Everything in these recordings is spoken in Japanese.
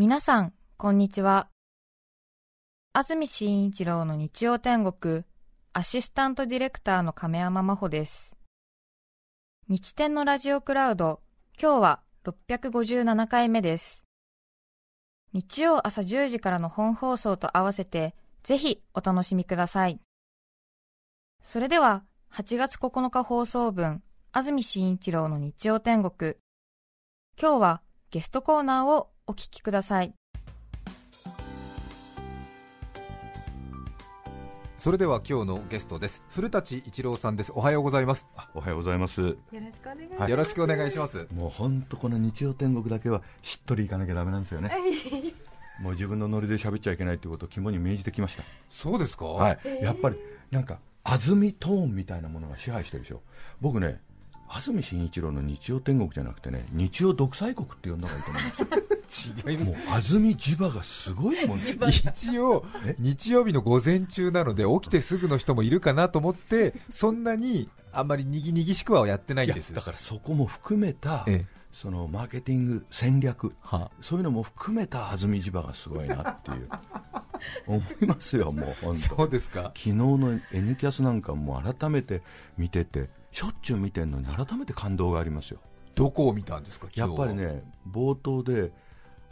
皆さん、こんにちは。安住紳一郎の日曜天国、アシスタントディレクターの亀山真帆です。日天のラジオクラウド、今日は657回目です。日曜朝10時からの本放送と合わせて、ぜひお楽しみください。それでは、8月9日放送分、安住紳一郎の日曜天国。今日はゲストコーナーをお聞きください。それでは今日のゲストです。古舘一郎さんです。おはようございます。おはようございます。よろしくお願いします、よろしくお願いします。もう本当この日曜天国だけはしっとりいかなきゃダメなんですよね。もう自分のノリで喋っちゃいけないということを肝に銘じてきました。そうですか？はい。やっぱりなんか安住トーンみたいなものが支配してるでしょ。僕ね安住紳一郎の日曜天国じゃなくてね日曜独裁国って呼んだ方がいいと思うんですよ違います。もう安住地場がすごいもん一応日曜日の午前中なので起きてすぐの人もいるかなと思ってそんなにあんまりにぎにぎしくはやってないんです。だからそこも含めた、ええ、そのマーケティング戦略、はそういうのも含めた安住地場がすごいなっていう。思いますよもう本当。そうですか？昨日の「N キャス」なんかも改めて見ててしょっちゅう見てるのに改めて感動がありますよ。どこを見たんですかやっぱりね冒頭で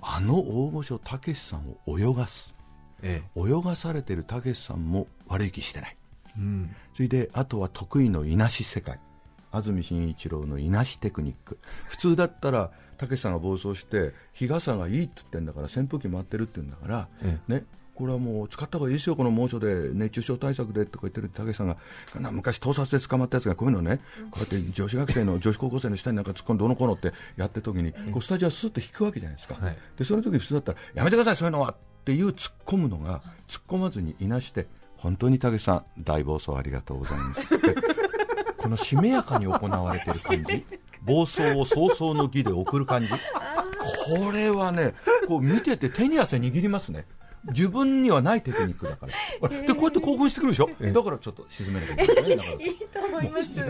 あの大御所たけしさんを泳がす、ええ、泳がされてるたけしさんも悪い気してない、うん、それであとは得意のいなし世界。安住紳一郎のいなしテクニック。普通だったらたけしさんが暴走して日傘がいいって言ってるんだから扇風機回ってるって言うんだから、ええ、ねこれはもう使った方がいいですよ、この猛暑で熱中症対策でとか言ってるたけしさんが、昔、盗撮で捕まったやつがこういうのね、こうやって女子学生の女子高校生の下になんか突っ込んで、どのこのってやってる時に、こうスタジオすっと引くわけじゃないですか、はい、でその時普通だったら、やめてください、そういうのはっていう突っ込むのが、突っ込まずにいなして、本当にたけしさん、大暴走ありがとうございます。このしめやかに行われてる感じ。暴走を早々の儀で送る感じ、これはね、こう見てて手に汗握りますね。自分にはないテクニックだから、でこうやって興奮してくるでしょ、だからちょっと沈めなきゃいけない、ね、いいと思います。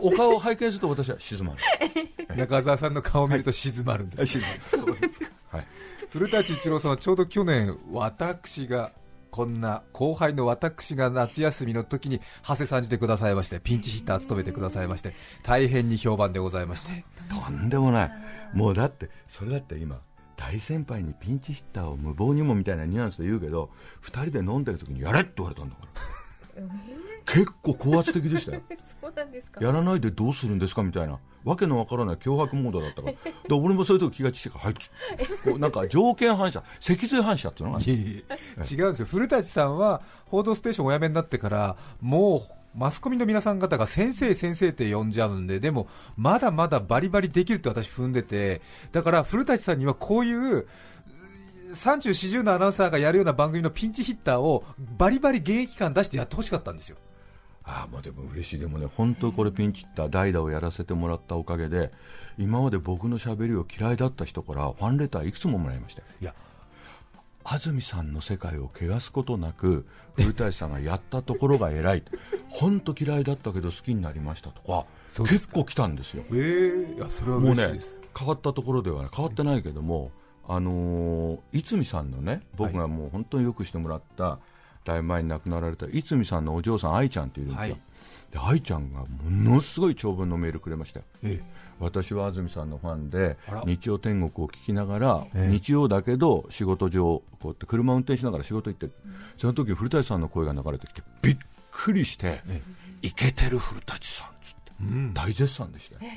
お顔を拝見すると私は静まる中澤さんの顔を見ると静まるんです、はい、そうですか、はい、古舘一郎さんはちょうど去年私がこんな後輩の私が夏休みの時に長谷さんじてくださいましてピンチヒッター務めてくださいまして大変に評判でございまして。とんでもない。もうだってそれだって今大先輩にピンチヒッターを無謀にもみたいなニュアンスで言うけど2人で飲んでる時にやれって言われたんだから。結構高圧的でしたよ。やらないでどうするんですかみたいな。わけのわからない脅迫モードだったから。で俺もそういう時気がちしてからはいなんか条件反射脊髄反射っていうのが、違うんですよ。古舘さんは「報道ステーション」お辞めになってからもうマスコミの皆さん方が先生、先生って呼んじゃうんで、でもまだまだバリバリできるって私、踏んでて、だから古舘さんにはこういう30、40のアナウンサーがやるような番組のピンチヒッターをバリバリ現役感出してやってほしかったんですよ。あまあでも嬉しい、でもね、本当これピンチヒッター、代打をやらせてもらったおかげで、今まで僕のしゃべりを嫌いだった人からファンレターいくつももらいましたいや安住さんの世界を汚すことなく古舘さんがやったところが偉い。本当嫌いだったけど好きになりましたとか結構来たんですよ、えー、いやそれはもうね変わったところでは、ね、変わってないけども、あのー、逸さんのね僕がもう本当によくしてもらった、だいぶ前に亡くなられた逸見さんのお嬢さん愛ちゃんっているんですよ、はい、で愛ちゃんがものすごい長文のメールくれましたよ、ええ私は安住さんのファンで日曜天国を聞きながら、日曜だけど仕事上こうやって車運転しながら仕事行ってる、その時古舘さんの声が流れてきてびっくりして、いけてる古舘さんっつって、大絶賛でしたよ、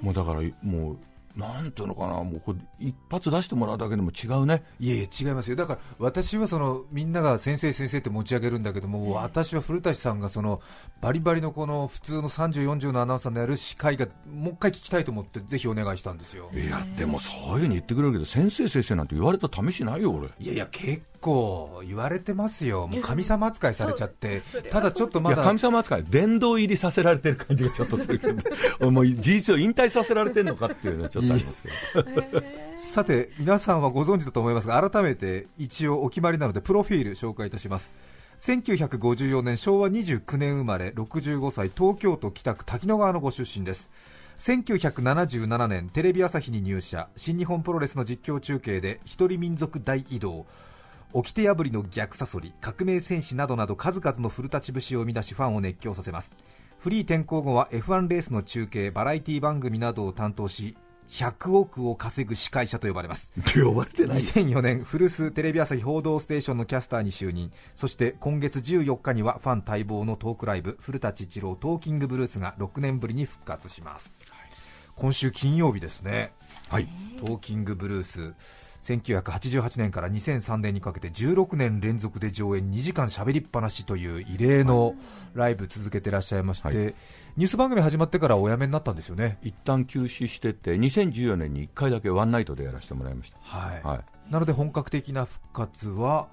もうだからもうなんていうのかな、もうこれ一発出してもらうだけでも違うね。いえいえ、違いますよ。だから私はそのみんなが先生先生って持ち上げるんだけども、私は古舘さんがそのバリバリのこの普通の30、40のアナウンサーのやる司会がもう一回聞きたいと思ってぜひお願いしたんですよ。いやでもそういうふうに言ってくれるけど先生先生なんて言われた試しないよ俺。いやいや結構言われてますよ。もう神様扱いされちゃって、ただちょっとまだ神様扱い殿堂入りさせられてる感じがちょっとするけど、もう事実を引退させられてるのかっていうのはちょっと。とありますけど。さて皆さんはご存知だと思いますが改めて一応お決まりなのでプロフィール紹介いたします。1954年昭和29年生まれ65歳東京都北区滝野川のご出身です。1977年テレビ朝日に入社新日本プロレスの実況中継で一人民族大移動掟破りの逆サソリ革命戦士などなど数々の古舘節を生み出しファンを熱狂させます。フリー転向後は F1 レースの中継バラエティ番組などを担当し100億を稼ぐ司会者と呼ばれます。呼ばれてない2004年古巣テレビ朝日報道ステーションのキャスターに就任。そして今月14日にはファン待望のトークライブ古舘一郎トーキングブルースが6年ぶりに復活します、はい、今週金曜日ですね、はい、トーキングブルース1988年から2003年にかけて16年連続で上演2時間しゃべりっぱなしという異例のライブ続けてらっしゃいまして、はい、ニュース番組始まってからお辞めになったんですよね。一旦休止してて2014年に1回だけワンナイトでやらせてもらいました、はい、はい、なので本格的な復活は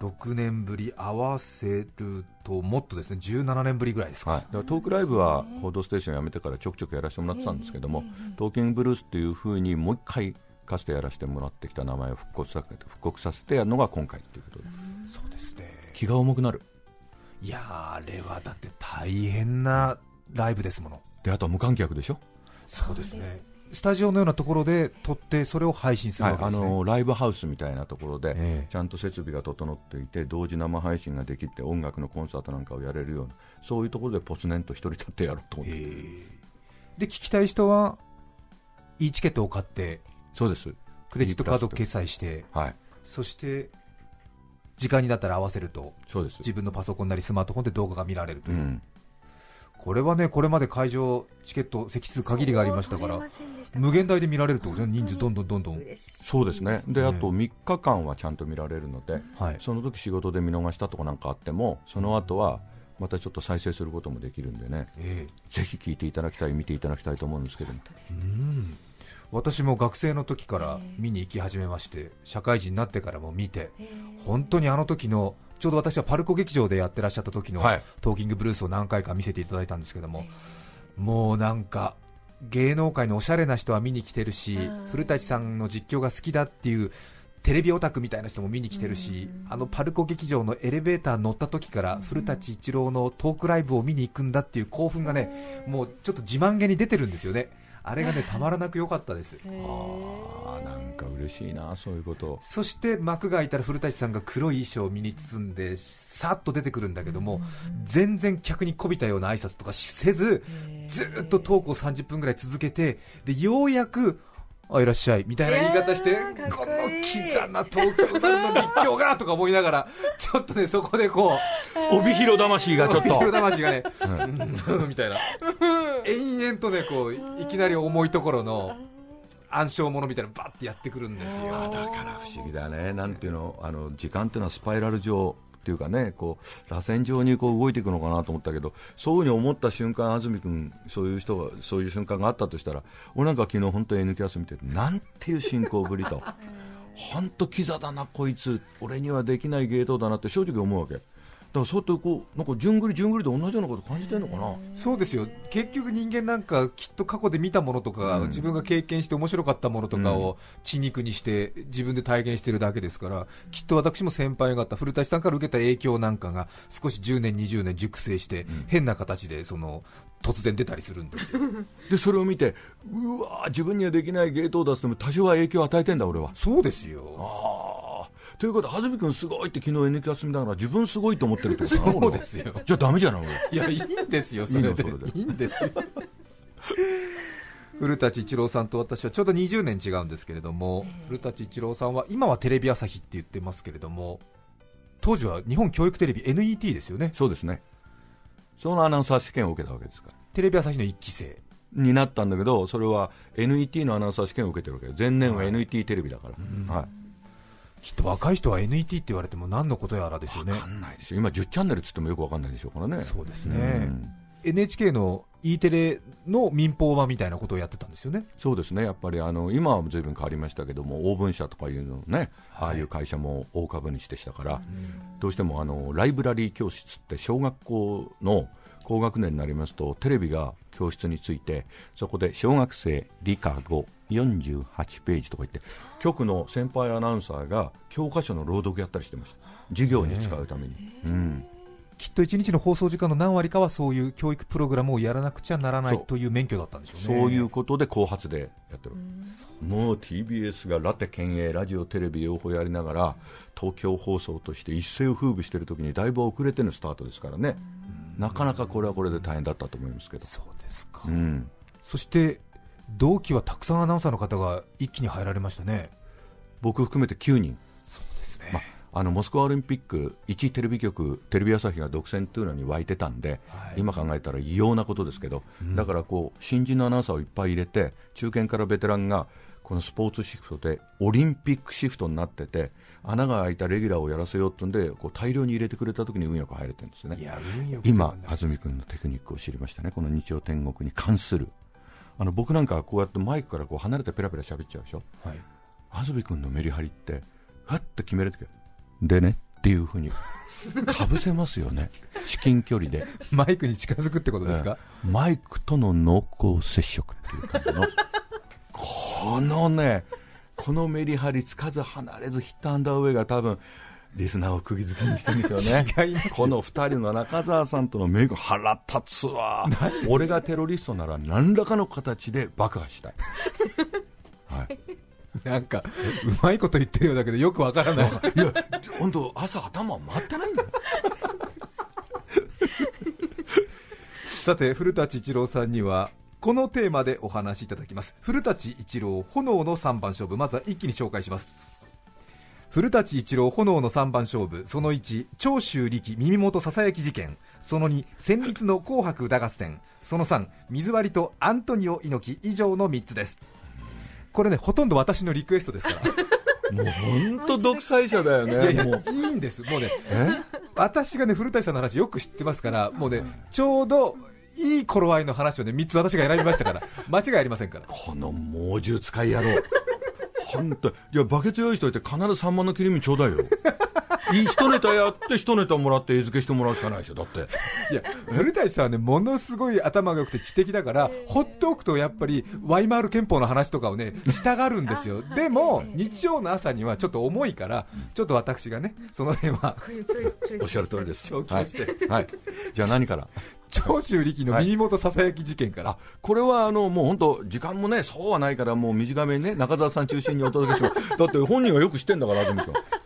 6年ぶり合わせるともっとですね17年ぶりぐらいですか、はい、だからトークライブは「報道ステーション」やめてからちょくちょくやらせてもらってたんですけども、トーキングブルースっていうふうにもう一回かつてやらせてもらってきた名前を復刻させて復刻させてやるのが今回ということで。そうですね。気が重くなる。いやあれはだって大変なライブですもの。であとは無観客でしょ？そうですね。スタジオのようなところで撮ってそれを配信するわけです、ね。はい、あのライブハウスみたいなところで、えー、ちゃんと設備が整っていて同時生配信ができて音楽のコンサートなんかをやれるようなそういうところでポツネンと一人立ってやろうと思って、え。ー、で聞きたい人はいいチケットを買ってそうです。クレジットカード決済して、はい、そして時間になったら合わせるとそうです。自分のパソコンなりスマートフォンで動画が見られるという、うん、これはねこれまで会場チケット席数限りがありましたから無限大で見られると人数どんどんどんどん。そうですね。であと3日間はちゃんと見られるので、はい、その時仕事で見逃したとかなんかあってもその後はまたちょっと再生することもできるんでね、えー、ぜひ聞いていただきたい見ていただきたいと思うんですけども。うん私も学生の時から見に行き始めまして社会人になってからも見て本当にあの時のちょうど私はパルコ劇場でやってらっしゃった時のトーキングブルースを何回か見せていただいたんですけどももうなんか芸能界のおしゃれな人は見に来てるし古舘さんの実況が好きだっていうテレビオタクみたいな人も見に来てるし、あのパルコ劇場のエレベーター乗った時から古舘一郎のトークライブを見に行くんだっていう興奮がね、もうちょっと自慢げに出てるんですよね。あれがねたまらなく良かったです。ああなんか嬉しいなそういうこと。そして幕が開いたら古舘さんが黒い衣装を身に包んでさっと出てくるんだけども、全然客にこびたような挨拶とかせずずっとトークを30分ぐらい続けてでようやくあいらっしゃいみたいな言い方して、このキザな東京の立教がとか思いながら、ちょっとね、そこでこう、帯広魂がちょっと、帯広魂がね、うん、みたいな、延々とね、こういきなり重いところの。暗証物みたいなのバッてやってくるんですよ。だから不思議だね、なんていうのあの時間っていうのはスパイラル上っていうかねこう螺旋状にこう動いていくのかなと思ったけどそういうふうに思った瞬間、安住君そういう人がそういう瞬間があったとしたら俺なんか昨日本当 N キャス見てなんていう進行ぶりと 本当キザだなこいつ俺にはできない芸当だなって正直思うわけ。からそうやってこうなんかじゅんぐりじゅんぐりで同じようなこと感じてるのかな？そうですよ。結局人間なんかきっと過去で見たものとか、うん、自分が経験して面白かったものとかを血肉にして自分で体現してるだけですからきっと私も先輩方古舘さんから受けた影響なんかが少し10年20年熟成して、うん、変な形でその突然出たりするんですよ。でそれを見てうわ自分にはできない芸当を出すでも多少は影響を与えてんだ俺は。そうですよ。ああということで、安住君すごいって昨日 N キャス見ながら自分すごいと思ってるってことそうですよ。じゃあダメじゃないいや、いいんですよ、それで。いいそれでいいんですよ。古舘一郎さんと私はちょうど20年違うんですけれども、古舘一郎さんは今はテレビ朝日って言ってますけれども、当時は日本教育テレビ NET ですよね。そうですね。そのアナウンサー試験を受けたわけですから。テレビ朝日の1期生。になったんだけど、それは NET のアナウンサー試験を受けてるわけ前年は NET テレビだから。はい、きっと若い人は NET って言われても何のことやらですよね。分かんないでしょ今10チャンネルっつってもよく分かんないでしょうからね。そうですね。うん NHK の E テレの民放版みたいなことをやってたんですよねそうですね、やっぱりあの今はずいぶん変わりましたけども、オーブン社とかいうのね、はい、ああいう会社も大株主でしたから、どうしてもあのライブラリー教室って小学校の高学年になりますと、テレビが教室について、そこで小学生理科5、48ページとか言って局の先輩アナウンサーが教科書の朗読やったりしてました。授業に使うために、うん、きっと1日の放送時間の何割かはそういう教育プログラムをやらなくちゃならないという免許だったんでしょうね。そういうことで後発でやってる、うもう TBS がラテ県営ラジオテレビ両方やりながら東京放送として一世を風靡している時にだいぶ遅れてのスタートですからね。なかなかこれはこれで大変だったと思いますけど。そうですか、うん、そして同期はたくさんアナウンサーの方が一気に入られましたね。僕含めて9人。そうですね、まあのモスクワオリンピック1テレビ局テレビ朝日が独占というのに湧いてたんで、はい、今考えたら異様なことですけど、うん、だからこう新人のアナウンサーをいっぱい入れて中堅からベテランがこのスポーツシフトでオリンピックシフトになってて穴が開いたレギュラーをやらせようとんでこう大量に入れてくれた時に運よく入れてるんですね。今安住君のテクニックを知りましたねこの日曜天国に関する。あの僕なんかこうやってマイクからこう離れてペラペラ喋っちゃうでしょ、はい、安住君のメリハリってふっと決めるときでねっていうふうにかぶせますよね。至近距離で。マイクに近づくってことですか、マイクとの濃厚接触っていう感じのこのねこのメリハリつかず離れずヒットアンダーウェイが多分リスナーを釘付けにしてるんですよ。ねこの2人の中澤さんとのメイク腹立つわ。俺がテロリストなら何らかの形で爆破したい、はい、なんかうまいこと言ってるようだけどよくわからない。いや本当朝頭回ってないんだよ。さて古舘一郎さんにはこのテーマでお話しいただきます。古舘一郎炎の3番勝負。まずは一気に紹介します。古舘一郎炎の3番勝負。その1長州力耳元ささやき事件。その2戦慄の紅白歌合戦。その3水割りとアントニオ猪木以上の3つです。これねほとんど私のリクエストですから。もう本当独裁者だよね。いやいやもう。いいんです。もうね私がね古舘さんの話よく知ってますからもうねちょうどいい頃合いの話をね3つ私が選びましたから 間違いありませんから。この猛獣使い野郎。本当いやバケツ用意しといて必ず3万の切り身ちょうだいよ。いい一ネタやって一ネタもらって餌付けしてもらうしかないでしょだって。いや古舘さんはねものすごい頭が良くて知的だから、ほっておくとやっぱりワイマール憲法の話とかをねしたがるんですよ。でも日曜の朝にはちょっと重いからちょっと私がねその辺はおっしゃる通りです。はい、じゃあ何から？長州力の耳元ささやき事件から、はい、これはあのもう本当、時間もね、そうはないから、もう短めにね、中澤さん中心にお届けします、だって本人はよく知ってんだから。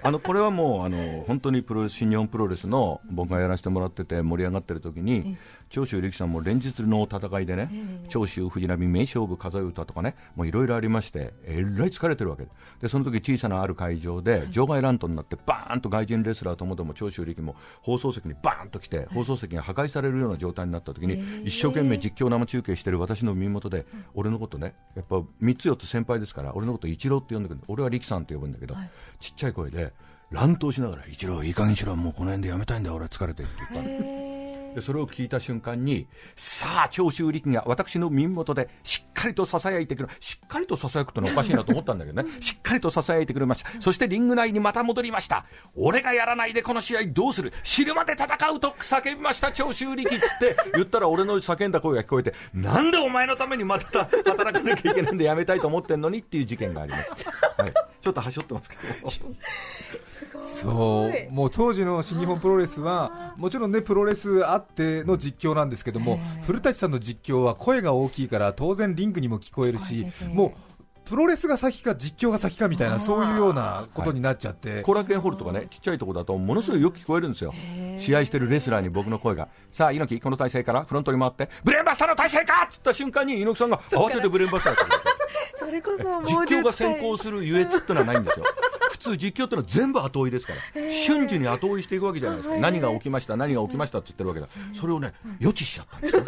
あのこれはもうあの本当にプロ新日本プロレスの僕がやらせてもらってて盛り上がってる時に長州力さんも連日の戦いでね、長州藤波名勝負風歌とかねもういろいろありましてえらい疲れてるわけ。でその時小さなある会場で場外乱闘になってバーンと外人レスラーともども長州力も放送席にバーンと来て放送席が破壊されるような状態になった時に一生懸命実況生中継してる私の耳元で俺のことねやっぱ3つ4つ先輩ですから俺のこと一郎って呼んでくる。俺は力さんって呼ぶんだけど、ちっちゃい声で乱闘しながら、一郎、いい加減しろ、もうこの辺でやめたいんだ、俺、疲れてって言ったんでそれを聞いた瞬間に、さあ、長州力が私の耳元でしっかりとささやいてくる、しっかりとささやくってのはおかしいなと思ったんだけどね、しっかりとささやいてくれました、そしてリング内にまた戻りました、俺がやらないでこの試合どうする、死ぬまで戦うと叫びました、長州力っつって言ったら、俺の叫んだ声が聞こえて、なんでお前のためにまた働かなきゃいけないんでやめたいと思ってんのにっていう事件があります。はいちょっとはしょってますけど。そう。もう当時の新日本プロレスはもちろんねプロレスあっての実況なんですけども古舘さんの実況は声が大きいから当然リングにも聞こえるしもうプロレスが先か実況が先かみたいなそういうようなことになっちゃって、後、楽園ホールとかねちっちゃいところだとものすごいよく聞こえるんですよ。試合してるレスラーに僕の声が。さあ猪木この体勢からフロントに回ってブレーンバスターの体勢かっつった瞬間に猪木さんが慌ててブレーンバスターって それこそ実況が先行する優越ってのはないんですよ。普通実況ってのは全部後追いですから。瞬時に後追いしていくわけじゃないですか。何が起きました何が起きましたって言ってるわけだ。それをね予知しちゃったんですよ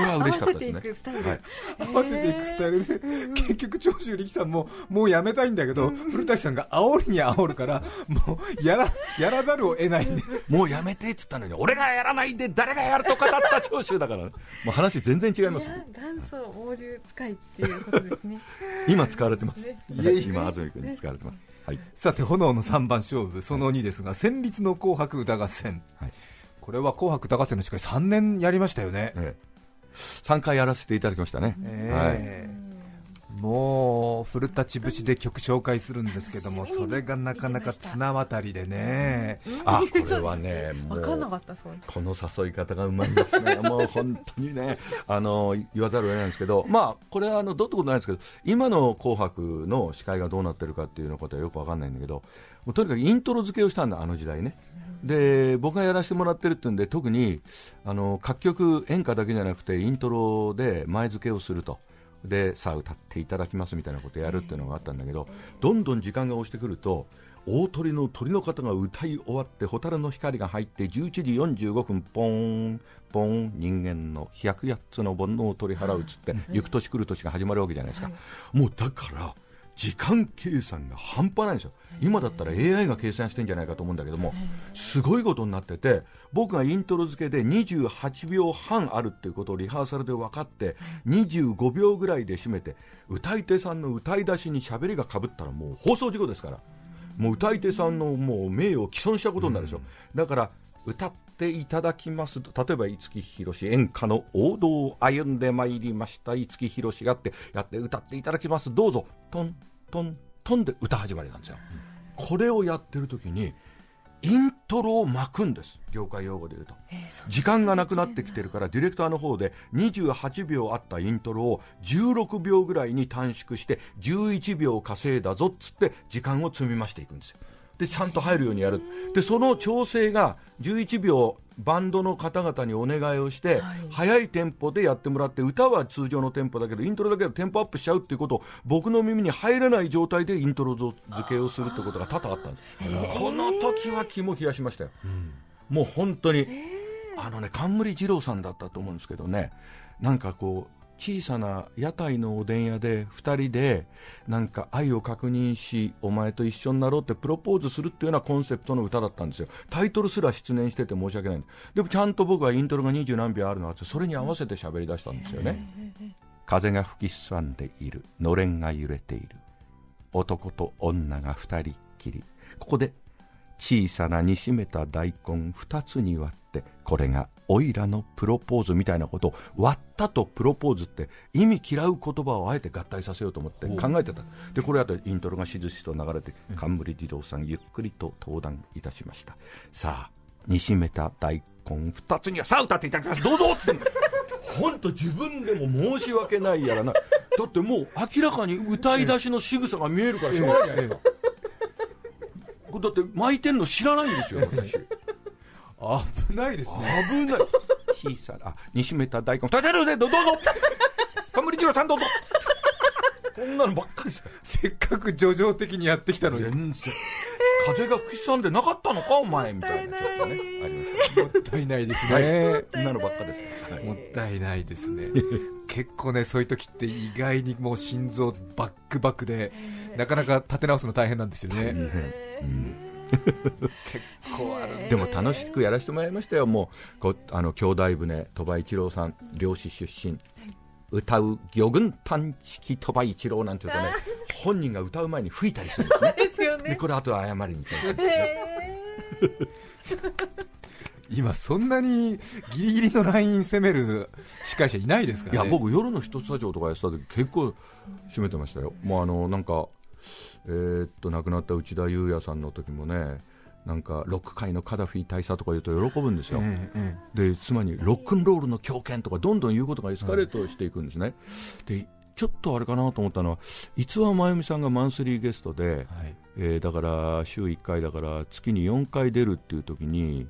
これは嬉しかったですね。合わせていくスタイル。で、結局、長州力さんももうやめたいんだけど、古舘さんが煽りに煽るから、もうやらやらざるを得ないんで、もうやめてっつったのに、俺がやらないで誰がやると語った長州だから、もう話全然違います元祖猛獣使いっていうことですね。今使われてます。今、安住君に使われてます。はい、さて、炎の3番勝負、その2ですが、戦慄の紅白歌合戦。はい。これは紅白歌合戦の司会3年やりましたよね、ええ、3回やらせていただきましたね、え。ー、はもう古舘節で曲紹介するんですけども、それがなかなか綱渡りでね、あこれはね、もうこの誘い方がうまいですね、もう本当にね、あの言わざるを得ないんですけど、まあ、これはあのどうってことないんですけど、今の紅白の司会がどうなってるかっていうのことはよく分かんないんだけど、もうとにかくイントロ付けをしたんだ、あの時代ね。で僕がやらせてもらってるっていうんで特にあの各曲演歌だけじゃなくてイントロで前付けをすると。でさあ歌っていただきますみたいなことをやるっていうのがあったんだけどどんどん時間が押してくると大鳥の鳥の方が歌い終わって蛍の光が入って11時45分ポーンポーン人間の108つの煩悩を取り払うっつって行く年来る年が始まるわけじゃないですか、もうだから時間計算が半端ないんですよ、今だったら AI が計算してんじゃないかと思うんだけども、すごいことになってて、僕がイントロ付けで28秒半あるっていうことをリハーサルで分かって、25秒ぐらいで締めて、歌い手さんの歌い出しに喋りがかぶったら、もう放送事故ですから、もう歌い手さんのもう名誉を毀損したことになるんですよ。だから歌っていただきますと例えば五木ひろし演歌の王道を歩んでまいりました五木ひろしがってやって歌っていただきます。どうぞ。トントントンで歌始まりなんですよ、うん、これをやってる時にイントロを巻くんです。業界用語で言うと、えー、時間がなくなってきてるからディレクターの方で28秒あったイントロを16秒ぐらいに短縮して11秒稼いだぞっつって時間を積み増していくんですよでちゃんと入るようにやる。でその調整が11秒バンドの方々にお願いをして、はい、速いテンポでやってもらって歌は通常のテンポだけどイントロだけでテンポアップしちゃうっていうことを僕の耳に入れない状態でイントロ付けをするってことが多々あったんです。この時は気も冷やしましたよ、うん、もう本当にあのね冠二郎さんだったと思うんですけどねなんかこう小さな屋台のおでん屋で2人でなんか愛を確認しお前と一緒になろうってプロポーズするっていうようなコンセプトの歌だったんですよ。タイトルすら失念してて申し訳ないでもちゃんと僕はイントロが二十何秒あるのあってそれに合わせて喋り出したんですよね。風が吹きすさんでいる。のれんが揺れている。男と女が2人っきり。ここで小さな煮しめた大根2つに割ってこれがおいらのプロポーズみたいなことを割ったとプロポーズって意味嫌う言葉をあえて合体させようと思って考えてた。でこれあとイントロがしずしと流れて冠児童さんゆっくりと登壇いたしました。さあ煮しめた大根2つにはさあ歌っていただきます。どうぞって。本当自分でも申し訳ないやらな。だってもう明らかに歌い出しの仕草が見えるからしょうがないじゃないですか。だって巻いてんの知らないんですよ私危ないですね。危ない。小さな。あ煮しめた大根。2つあるでどうぞ。冠二郎さんどうぞ。こんなのばっかりせっかく叙情的にやってきたのに。風が吹きさんでなかったのかお前みたいな。ちょっとねありましたもったいないですね。こんなのばっかです、はい、もったいないですね。結構ねそういう時って意外にもう心臓バックバックでなかなか立て直すの大変なんですよね、うん結構あるでも楽しくやらせてもらいましたよ、もうこあの兄弟船、鳥羽一郎さん、漁師出身、歌う魚群探知機鳥羽一郎なんていうとね、本人が歌う前に吹いたりするんですね、ですよね。これ、あとは謝りに行って、今、そんなにギリギリのライン攻める司会者いないですから、ね、いや僕、夜の一つスタジオとかやってた時結構締めてましたよ。もうあのなんかえー、っと亡くなった内田裕也さんの時もねなんかロック界のカダフィ大佐とか言うと喜ぶんですよ、で妻にロックンロールの狂犬とかどんどん言うことがエスカレートしていくんですね、でちょっとあれかなと思ったのは、逸話真由美さんがマンスリーゲストで、はい、えー、だから週1回だから月に4回出るっていう時に、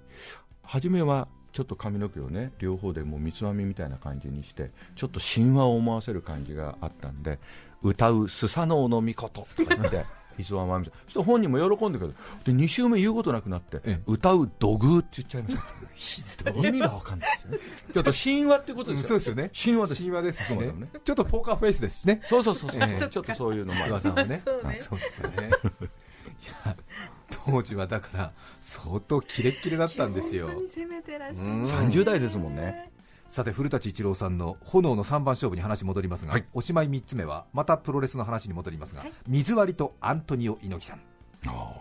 初めはちょっと髪の毛をね両方でもう三つ編みみたいな感じにしてちょっと神話を思わせる感じがあったんで歌うスサノオノミコトとか言って。磯和真美さんそして本人も喜んでくるで2週目言うことなくなって、歌う土偶って言っちゃいました。意味が分かんないですよね。ちょっと神話ってことですよ、そうですよね。神話です。神話ですしね。ちょっとポーカーフェイスですしね。そうそうそうそう、ちょっとそういうのもある。さんはね。そうですよね。いや当時はだから相当キレッキレだったんですよ。30代ですもんねさて古舘一郎さんの炎の3番勝負に話戻りますが、はい、おしまい3つ目はまたプロレスの話に戻りますが、はい、水割りとアントニオ猪木さん。あ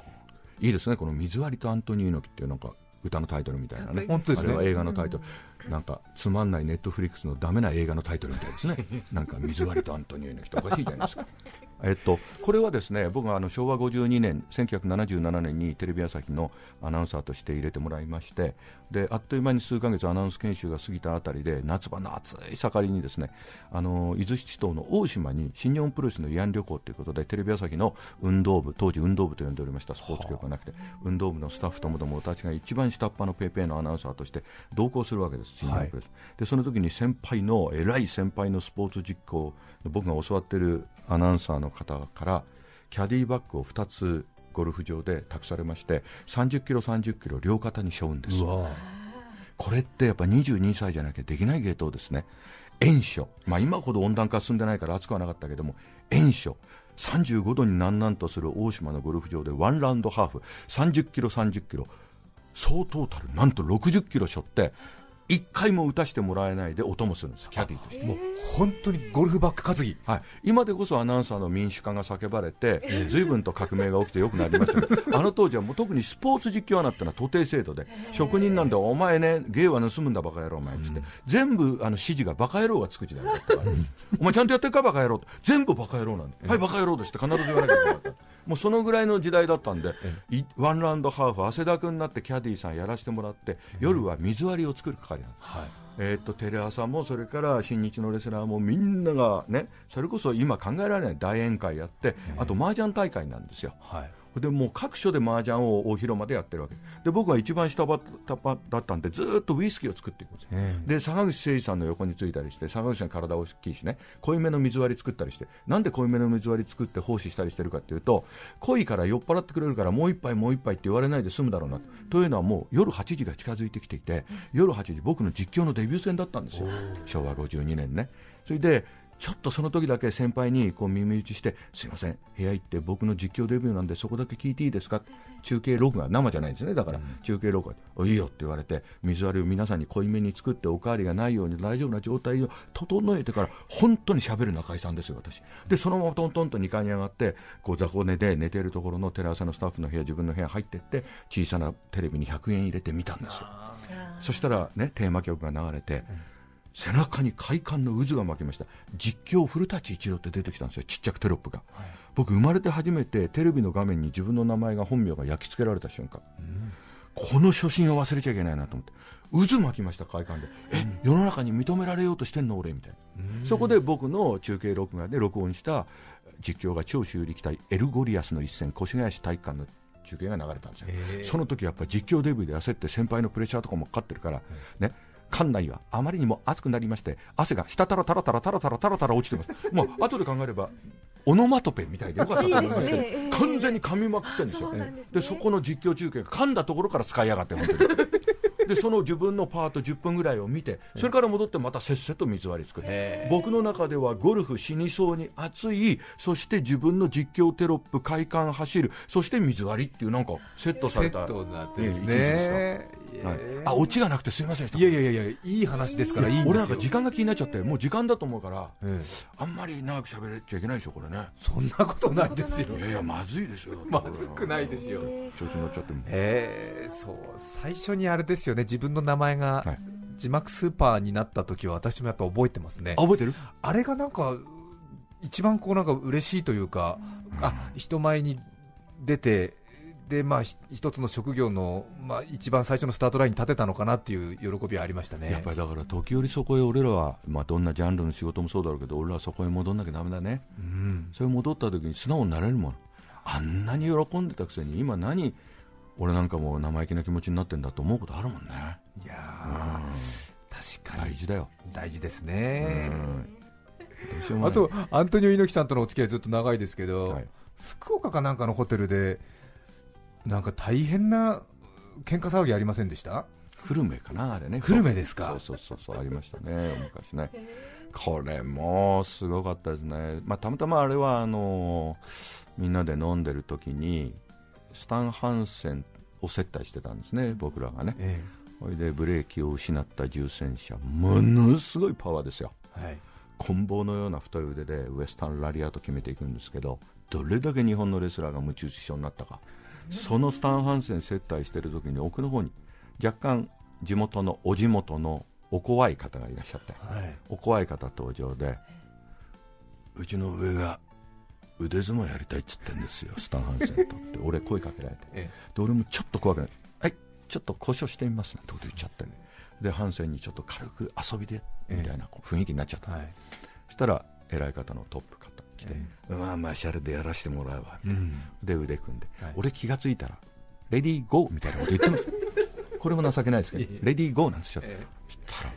いいですねこの水割りとアントニオ猪木っていうなんか歌のタイトルみたいなね、本当ですね。あれは映画のタイトル、なんかつまんないネットフリックスのダメな映画のタイトルみたいですね、なんか水割りとアントニオ猪木とおかしいじゃないですか。えっと、これはですね僕はあの昭和52年、1977年にテレビ朝日のアナウンサーとして入れてもらいましてであっという間に数ヶ月アナウンス研修が過ぎたあたりで夏場の暑い盛りにですねあの伊豆七島の大島に新日本プロレスの慰安旅行ということでテレビ朝日の運動部当時運動部と呼んでおりましたスポーツ局がなくて運動部のスタッフともどもたちが一番下っ端のペーペーのアナウンサーとして同行するわけです、新日本プロレス、でその時に先輩の偉い先輩のスポーツ実行僕が教わっているアナウンサーの方からキャディバッグを2つゴルフ場で託されまして30キロ、30キロ両肩に背負うんです。これってやっぱ22歳じゃなきゃできない芸当ですね。炎暑、まあ、今ほど温暖化進んでないから暑くはなかったけども炎暑35度になんなんとする大島のゴルフ場でワンラウンドハーフ。30キロ、30キロ。総トータルなんと60キロ背負って一回も打たしてもらえないで音もするんです、キャディーとして。もう本当にゴルフバッグ担ぎ、はい、今でこそアナウンサーの民主化が叫ばれて、ずいぶんと革命が起きてよくなりましたけど、あの当時はもう特にスポーツ実況アナってのは徒弟制度で、職人なんで、お前ね、芸は盗むんだ、バカ野郎、お前っつって、全部あの指示がバカ野郎がつく時代だったから、お前ちゃんとやってるか、バカ野郎。全部バカ野郎なんで、はい、バカ野郎ですって必ず言わなきゃいけなかった。もうそのぐらいの時代だったんで、ワンラウンドハーフ、汗だくになってキャディーさんやらせてもらって、夜は水割りを作る係なんです。はい。えー、っとテレ朝もそれから新日のレスラーもみんながねそれこそ今考えられない大宴会やってあと麻雀大会なんですよ。はいでもう各所で麻雀を大広間でやってるわけ。で僕は一番下場だったんでずっとウイスキーを作っていくんですよ。で坂口誠二さんの横についたりして坂口さん体大きいしね濃いめの水割り作ったりしてなんで濃いめの水割り作って奉仕したりしてるかっていうと濃いから酔っ払ってくれるからもう一杯もう一杯って言われないで済むだろうなと。いうのはもう夜8時が近づいてきていて夜8時僕の実況のデビュー戦だったんですよ。昭和52年ね。それでちょっとその時だけ先輩にこう耳打ちして、すいません、部屋行って僕の実況デビューなんでそこだけ聞いていいですか？中継録画、生じゃないんですね、だから中継録画、いいよって言われて、水割りを皆さんに濃いめに作って、おかわりがないように大丈夫な状態を整えてから、本当にしゃべる中居さんですよ、私。で、そのままトントンと2階に上がって、こう雑魚寝で寝ているところのテレ朝のスタッフの部屋、自分の部屋入っていって、小さなテレビに100円入れて見たんですよ。そしたらね、テーマ曲が流れて、背中に快感の渦が巻きました。実況古舘一郎って出てきたんですよちっちゃくテロップが、はい、僕生まれて初めてテレビの画面に自分の名前が本名が焼き付けられた瞬間、うん、この初心を忘れちゃいけないなと思って。渦巻きました快感で、うん、え世の中に認められようとしてんの俺みたいな、うん、そこで僕の中継録画で録音した実況が長州力対エル・ゴリアスの一戦越谷市体育館の中継が流れたんですよ、その時やっぱり実況デビューで焦って先輩のプレッシャーとかもかかってるから、ね、館内はあまりにも暑くなりまして汗がしたたらたらたらたらたらたらたら落ちてます。もう 後で考えればオノマトペみたいでよかったと思いますけど、ね、完全に噛みまくってるんですよ、で、ね、そこの実況中継が噛んだところから使いやがって本当にでその自分のパート10分ぐらいを見てそれから戻ってまたせっせと水割り作る。僕の中ではゴルフ死にそうに熱いそして自分の実況テロップ快感走るそして水割りっていうなんかセットされたセットになってですね。はい、あオチがなくてすみませんいやいやいやいいい話ですからいい俺なんか時間が気になっちゃってもう時間だと思うから、ええ、あんまり長く喋れちゃいけないでしょこれね。そんなことないですよ。いやいやまずいですよ。まずくないですよ。調子乗っちゃっても。ええそう最初にあれですよね自分の名前が、字幕スーパーになった時は私もやっぱ覚えてますね。覚えてる？あれがなんか一番こうなんか嬉しいというか、うん、あ人前に出てでまあ、一つの職業の、まあ、一番最初のスタートラインに立てたのかなっていう喜びはありましたね。やっぱりだから時折そこへ俺らは、まあ、どんなジャンルの仕事もそうだろうけど俺らはそこへ戻んなきゃだめだね、うん、それ戻った時に素直になれるもん。あんなに喜んでたくせに今何俺なんかも生意気な気持ちになってんだと思うことあるもんね。いや、うん、確かに。大事だよ。大事ですね、うん、あとアントニオ猪木さんとのお付き合いずっと長いですけど、はい、福岡かなんかのホテルでなんか大変な喧嘩騒ぎありませんでした？久留米かな、あれね、久留米ですか？そうそうそうありましたね、昔ね、これもすごかったですね、まあ、たまたまあれはあのみんなで飲んでる時に、スタン・ハンセンを接待してたんですね、僕らがね、ええ、それでブレーキを失った重戦車、ものすごいパワーですよ、はい、棍棒のような太い腕でウエスタンラリアと決めていくんですけど、どれだけ日本のレスラーが夢中視症になったか。そのスタン・ハンセン接待してる時に奥の方に若干地元のお地元のお怖い方がいらっしゃって、はい、お怖い方登場でうちの上が腕相撲やりたいっつってんですよ スタン・ハンセンとって。俺声かけられて、ええ、で俺もちょっと怖くないはい。ちょっと交渉してみますね。ってこと言っちゃって、ね、でハンセンにちょっと軽く遊びでみたいな雰囲気になっちゃった、はい、そしたら偉い方のトップ方来て、えまあまあシャレでやらせてもらうわみたいな、うん、で腕組んで、はい、俺気がついたらレディーゴーみたいなこと言ってます。これも情けないですけどレディーゴーなんですよ、え。そしたら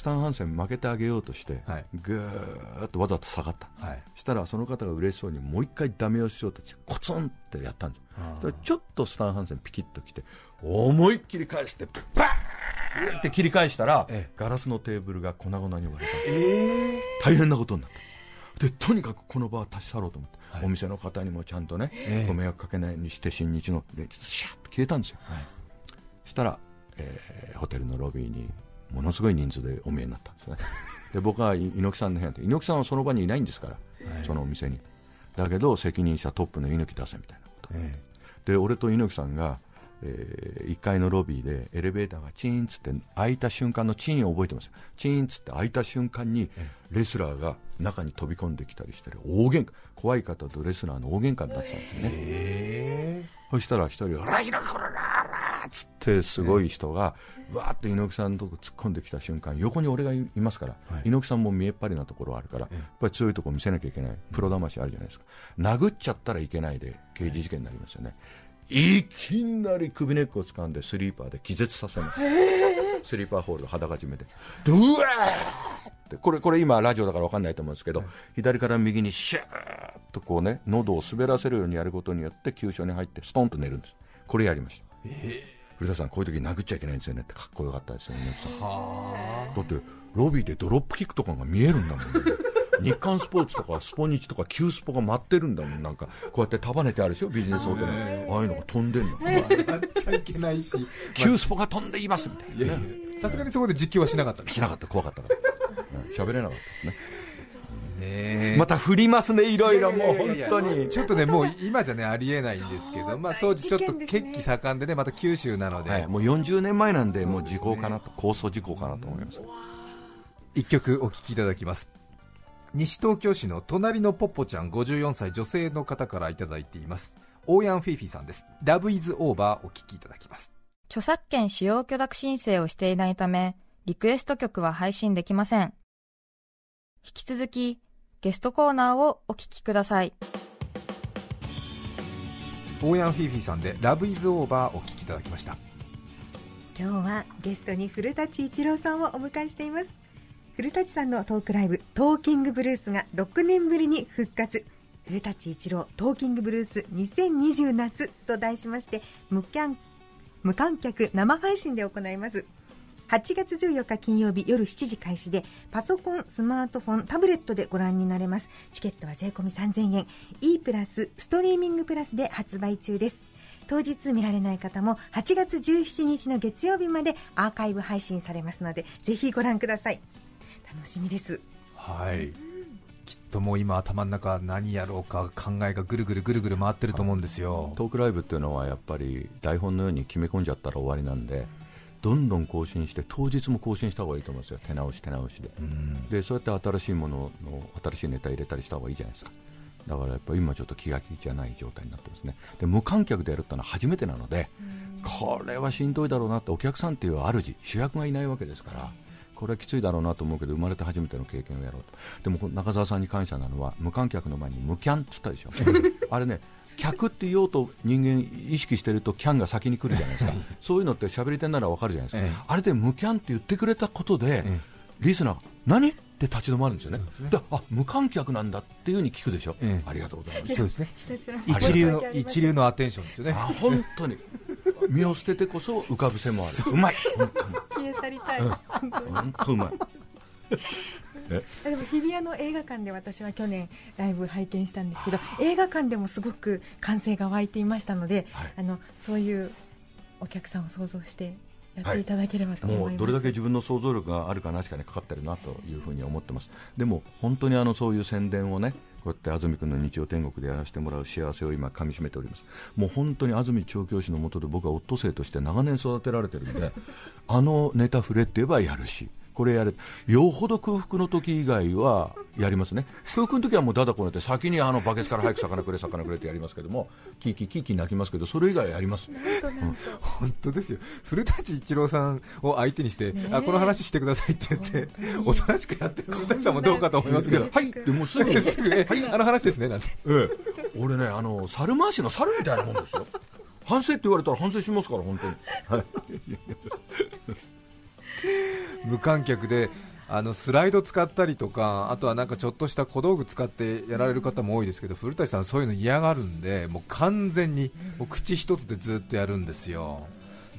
スタン・ハンセン負けてあげようとして、はい、ぐーっとわざと下がった、はい、したらその方が嬉しそうにもう一回ダメ押ししようとしてコツンってやったんですちょっとスタン・ハンセンピキッときて思いっきり返してバーンって切り返したら、ええ、ガラスのテーブルが粉々に割れた、えー、大変なことになった。でとにかくこの場は立ち去ろうと思って、はい、お店の方にもちゃんとね、えー、ご迷惑かけないようにして新日のシャッと消えたんですよ、はい、したら、えー、ホテルのロビーにものすごい人数でお見えになったんですね。で僕は猪木さんの部屋で猪木さんはその場にいないんですから、はい、そのお店に。だけど責任者トップの猪木出せみたいなこと、えー、で俺と猪木さんが、えー、1階のロビーでエレベーターがチーンつって開いた瞬間のチーンを覚えてますチーンつって開いた瞬間にレスラーが中に飛び込んできたりして大喧嘩怖い方とレスラーの大喧嘩になってたんですね、え。ー、そしたら一人は「ライラコララ!」っつってすごい人が、わーって猪木さんのとこ突っ込んできた瞬間横に俺がいますから、はい、猪木さんも見えっ張りなところあるから、やっぱり強いところ見せなきゃいけないプロ魂あるじゃないですか。殴っちゃったらいけないで刑事事件になりますよね、いきなり首根っこを掴んでスリーパーで気絶させます、スリーパーホールド裸締めでうわーってこれこれ今ラジオだから分かんないと思うんですけど、はい、左から右にシューッとこうね喉を滑らせるようにやることによって急所に入ってストンと寝るんです。これやりました、えー古田さん、こういう時殴っちゃいけないんですよね。ってかっこよかったですよね、だってロビーでドロップキックとかが見えるんだもん、ね、日刊スポーツとかスポニチとかキュースポが待ってるんだもん、なんかこうやって束ねてあるでしょ、ビジネスホテル。ああいうのが飛んでんの、やっちゃいけないし、キュースポが飛んでいますみたいな、さすがにそこで実況はしなかったしなかった、怖かったから、喋、うん、れなかったですね。ねまた振りますね、いろいろもう本当に。ちょっとね、もう今じゃねありえないんですけど、まあ、当時、ちょっと血気盛んでね、また九州なので、はい、もう40年前なんで、もう時効かなと、構想事項かなと思います一曲お聴きいただきます。西東京市の隣のポッポちゃん54歳女性の方からいただいています。オーヤンフィーフィーさんです。ラブイズオーバーお聴きいただきます。著作権使用許諾申請をしていないためリクエスト曲は配信できません。引き続きゲストコーナーをお聞きください。オーヤンフィーフィーさんでラブイズオーバーお聞きいただきました。今日はゲストに古舘一郎さんをお迎えしています。古舘さんのトークライブトーキングブルースが6年ぶりに復活。古舘一郎トーキングブルース2020夏と題しまして無無観客生配信で行います8月14日金曜日夜7時開始でパソコン、スマートフォン、タブレットでご覧になれます。チケットは税込3000円。E プラスストリーミングプラスで発売中です。当日見られない方も8月17日の月曜日までアーカイブ配信されますのでぜひご覧ください。楽しみです。はい、きっともう今、頭の中何やろうか考えがぐるぐるぐるぐる回ってると思うんですよ、トークライブっていうのはやっぱり台本のように決め込んじゃったら終わりなんで、どんどん更新して当日も更新した方がいいと思うんですよ。手直し手直しで,、でそうやって新しいものの新しいネタ入れたりした方がいいじゃないですか。だからやっぱ今ちょっと気が気じゃない状態になってますね。で無観客でやるってのは初めてなのでこれはしんどいだろうなってお客さんっていう主主役がいないわけですからこれはきついだろうなと思うけど生まれて初めての経験をやろうと。でも中澤さんに感謝なのは無観客の前に無キャンって言ったでしょあれね客って言おうと人間意識してるとキャンが先に来るじゃないですか。そういうのって喋り手ならわかるじゃないですか、ええ、あれで無キャンって言ってくれたことで、え、リスナー何って立ち止まるんですよね、ね。あ無観客なんだっていうふうに聞くでしょ、ありがとうございます。そうですね。一流の一流のアテンションですよね本当に。身を捨ててこそ浮かぶせもある。うまい。本当に。消え去りたい、うん、本当うまいでも日比谷の映画館で私は去年ライブ拝見したんですけど映画館でもすごく歓声が湧いていましたので、はい、あのそういうお客さんを想像してやっていただければと思います、はい、もうどれだけ自分の想像力があるかなしかにかかってるなというふうに思ってます。でも本当にあのそういう宣伝をねこうやって安住君の日曜天国でやらせてもらう幸せを今、かみしめております、もう本当に安住調教師のもとで僕はオットセイとして長年育てられてるんで、あのネタ触れって言えばやるし。これやる。よほど空腹の時以外はやりますね。空腹の時はもうだだこねて先にあのバケツから早く魚くれ魚くれってやりますけどもキーキーキーキー泣きますけどそれ以外やります、うん、本当ですよ。古舘一郎さんを相手にして、あこの話してくださいって言っておとなしくやってる古舘さんもどうかと思いますけどはい。でもすぐ すぐ、はい、あの話ですねなんて、ええ、俺ねあの猿回しの猿みたいなもんですよ。反省って言われたら反省しますから本当に、は い無観客であのスライド使ったりとか、あとはなんかちょっとした小道具使ってやられる方も多いですけど、古舘さん、そういうの嫌がるんで、もう完全にもう口一つでずっとやるんですよ。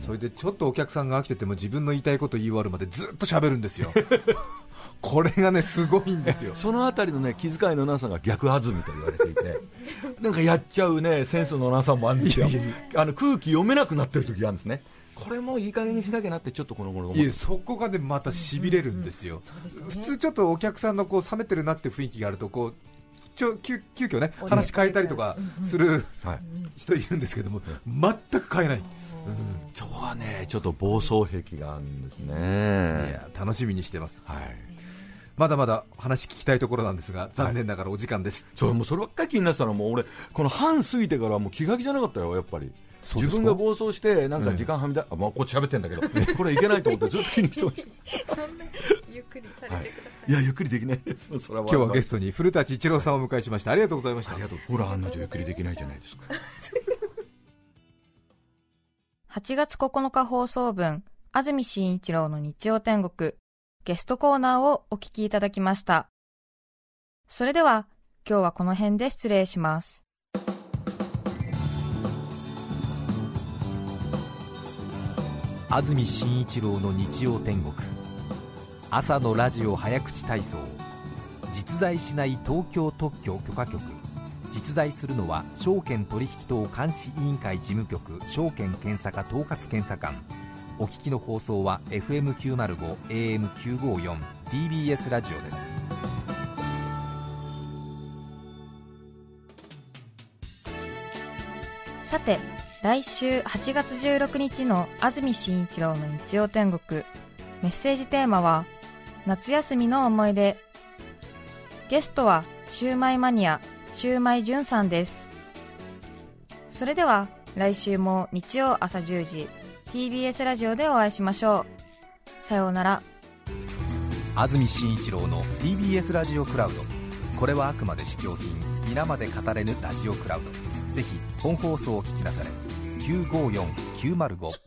それでちょっとお客さんが飽きてても自分の言いたいこと言い終わるまでずっと喋るんですよ。これがねすごいんですよそのあたりのね気遣いのなさが逆安住と言われていて なんかやっちゃうねセンスのなさもあるんですよあの空気読めなくなってる時があるんですねこれもいい加減にしなきゃなってちょっっとこの頃いやそこがねまたしびれるんですよ、普通ちょっとお客さんのこう冷めてるなって雰囲気があるとこうちょ急急遽ね話変えたりとかする人いるんですけども、全く変えない。そこはねちょっと暴走癖があるんですね。いや楽しみにしてます、はい、まだまだ話聞きたいところなんですが残念ながらお時間です、はい、そうもうそればっかり気になってたのもう俺この半過ぎてからもう気が気じゃなかったよやっぱり自分が暴走してなんか時間はみ出、あまあこっち喋ってんだけど、これいけないと思ってずっと気にしてました。そんなゆっくりされてください、はい、いやゆっくりできない。それは今日はゲストに古舘一郎さんをお迎えしました。ありがとうございました。ありがとう。ほら案の定ゆっくりできないじゃないですか。8月9日放送分安住紳一郎の日曜天国ゲストコーナーをお聞きいただきました。それでは今日はこの辺で失礼します安住紳一郎の日曜天国。朝のラジオ早口体操。実在しない東京特許許可局。実在するのは証券取引等監視委員会事務局証券検査課統括検査官。お聞きの放送は FM905 AM954 TBS ラジオです。さて来週8月16日の安住紳一郎の日曜天国。メッセージテーマは夏休みの思い出。ゲストはシューマイマニアシューマイじゅんさんです。それでは来週も日曜朝10時 TBS ラジオでお会いしましょう。さようなら。安住紳一郎の TBS ラジオクラウド。これはあくまで試供品。皆まで語れぬラジオクラウド。ぜひ本放送を聞きなされ。954-905